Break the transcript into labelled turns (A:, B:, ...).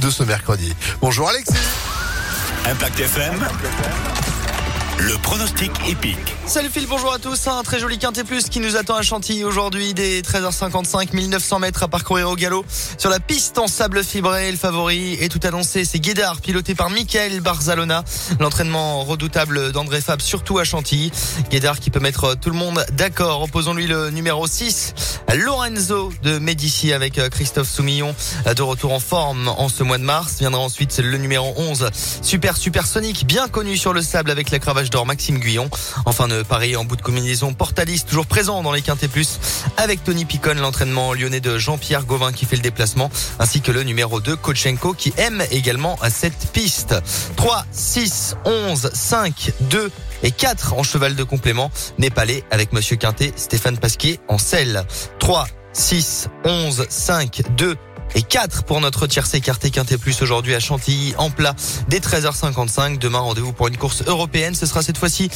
A: de ce mercredi. Bonjour Alexis.
B: Impact FM. Le pronostic épique.
C: Salut Phil, bonjour à tous. Un très joli quintet plus qui nous attend à Chantilly aujourd'hui des 13h55, 1900 mètres à parcourir au galop. Sur la piste en sable fibré, le favori est tout annoncé. C'est Guédard, piloté par Michael Barzalona. L'entraînement redoutable d'André Fab, surtout à Chantilly. Guédard qui peut mettre tout le monde d'accord. Opposons-lui le numéro 6, Lorenzo de Médici avec Christophe Soumillon de retour en forme en ce mois de mars. Viendra ensuite le numéro 11, Super Supersonic, bien connu sur le sable avec la cravache d'or Maxime Guyon. Paris en bout de combinaison Portalis toujours présent dans les quintés plus avec Tony Picon, l'entraînement lyonnais de Jean-Pierre Gauvin qui fait le déplacement ainsi que le numéro 2 Kochenko qui aime également cette piste. 3, 6, 11, 5, 2 et 4 en cheval de complément népalais avec Monsieur Quintet, Stéphane Pasquier en selle. 3, 6, 11, 5, 2 et 4 pour notre tiercé écarté quinté plus aujourd'hui à Chantilly en plat dès 13h55. Demain rendez-vous pour une course européenne. Ce sera cette fois-ci